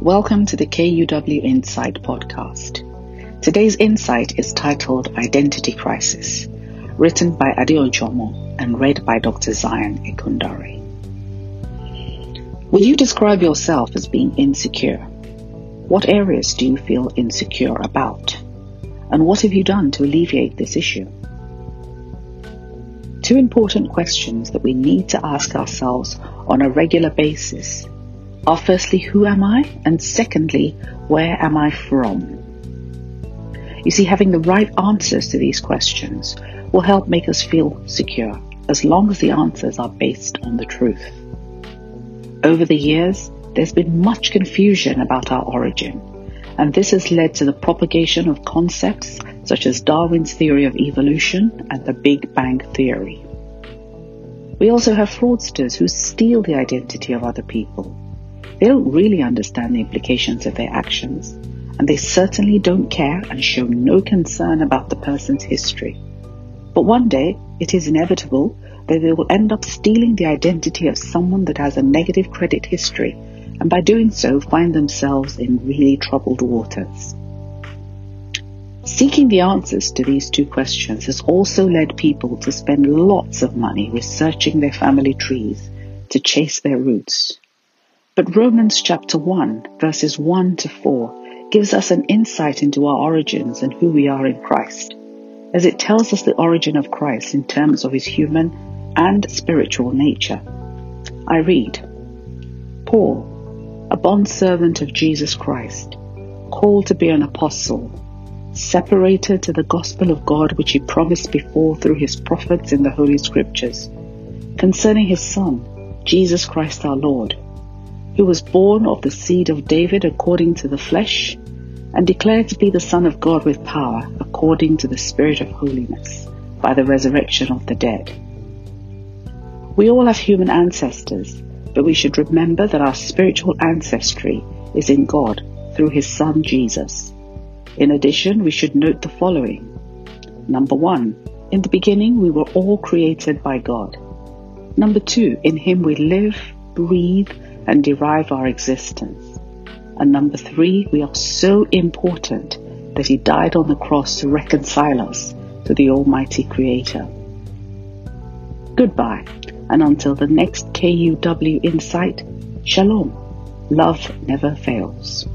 Welcome to the KUW Insight podcast. Today's insight is titled Identity Crisis, written by Adio Jomo and read by Dr. Zion Ikundari. Will you describe yourself as being insecure? What areas do you feel insecure about? And what have you done to alleviate this issue? Two important questions that we need to ask ourselves on a regular basis are firstly, who am I? And secondly, where am I from? You see, having the right answers to these questions will help make us feel secure as long as the answers are based on the truth. Over the years, there's been much confusion about our origin, and this has led to the propagation of concepts such as Darwin's theory of evolution and the Big Bang theory. We also have fraudsters who steal the identity of other people they don't really understand the implications of their actions, and they certainly don't care and show no concern about the person's history. But one day, it is inevitable that they will end up stealing the identity of someone that has a negative credit history, and by doing so, find themselves in really troubled waters. Seeking the answers to these two questions has also led people to spend lots of money researching their family trees to chase their roots. But Romans chapter 1, verses 1 to 4, gives us an insight into our origins and who we are in Christ, as it tells us the origin of Christ in terms of his human and spiritual nature. I read, Paul, a bondservant of Jesus Christ, called to be an apostle, separated to the gospel of God which he promised before through his prophets in the Holy Scriptures, concerning his Son, Jesus Christ our Lord who was born of the seed of David according to the flesh, and declared to be the Son of God with power according to the Spirit of holiness, by the resurrection of the dead. We all have human ancestors, but we should remember that our spiritual ancestry is in God through His Son Jesus. In addition, we should note the following. Number one, in the beginning we were all created by God. Number two, in Him we live, breathe, and derive our existence. And number three, we are so important that He died on the cross to reconcile us to the Almighty Creator. Goodbye, and until the next KUW Insight, Shalom. Love never fails.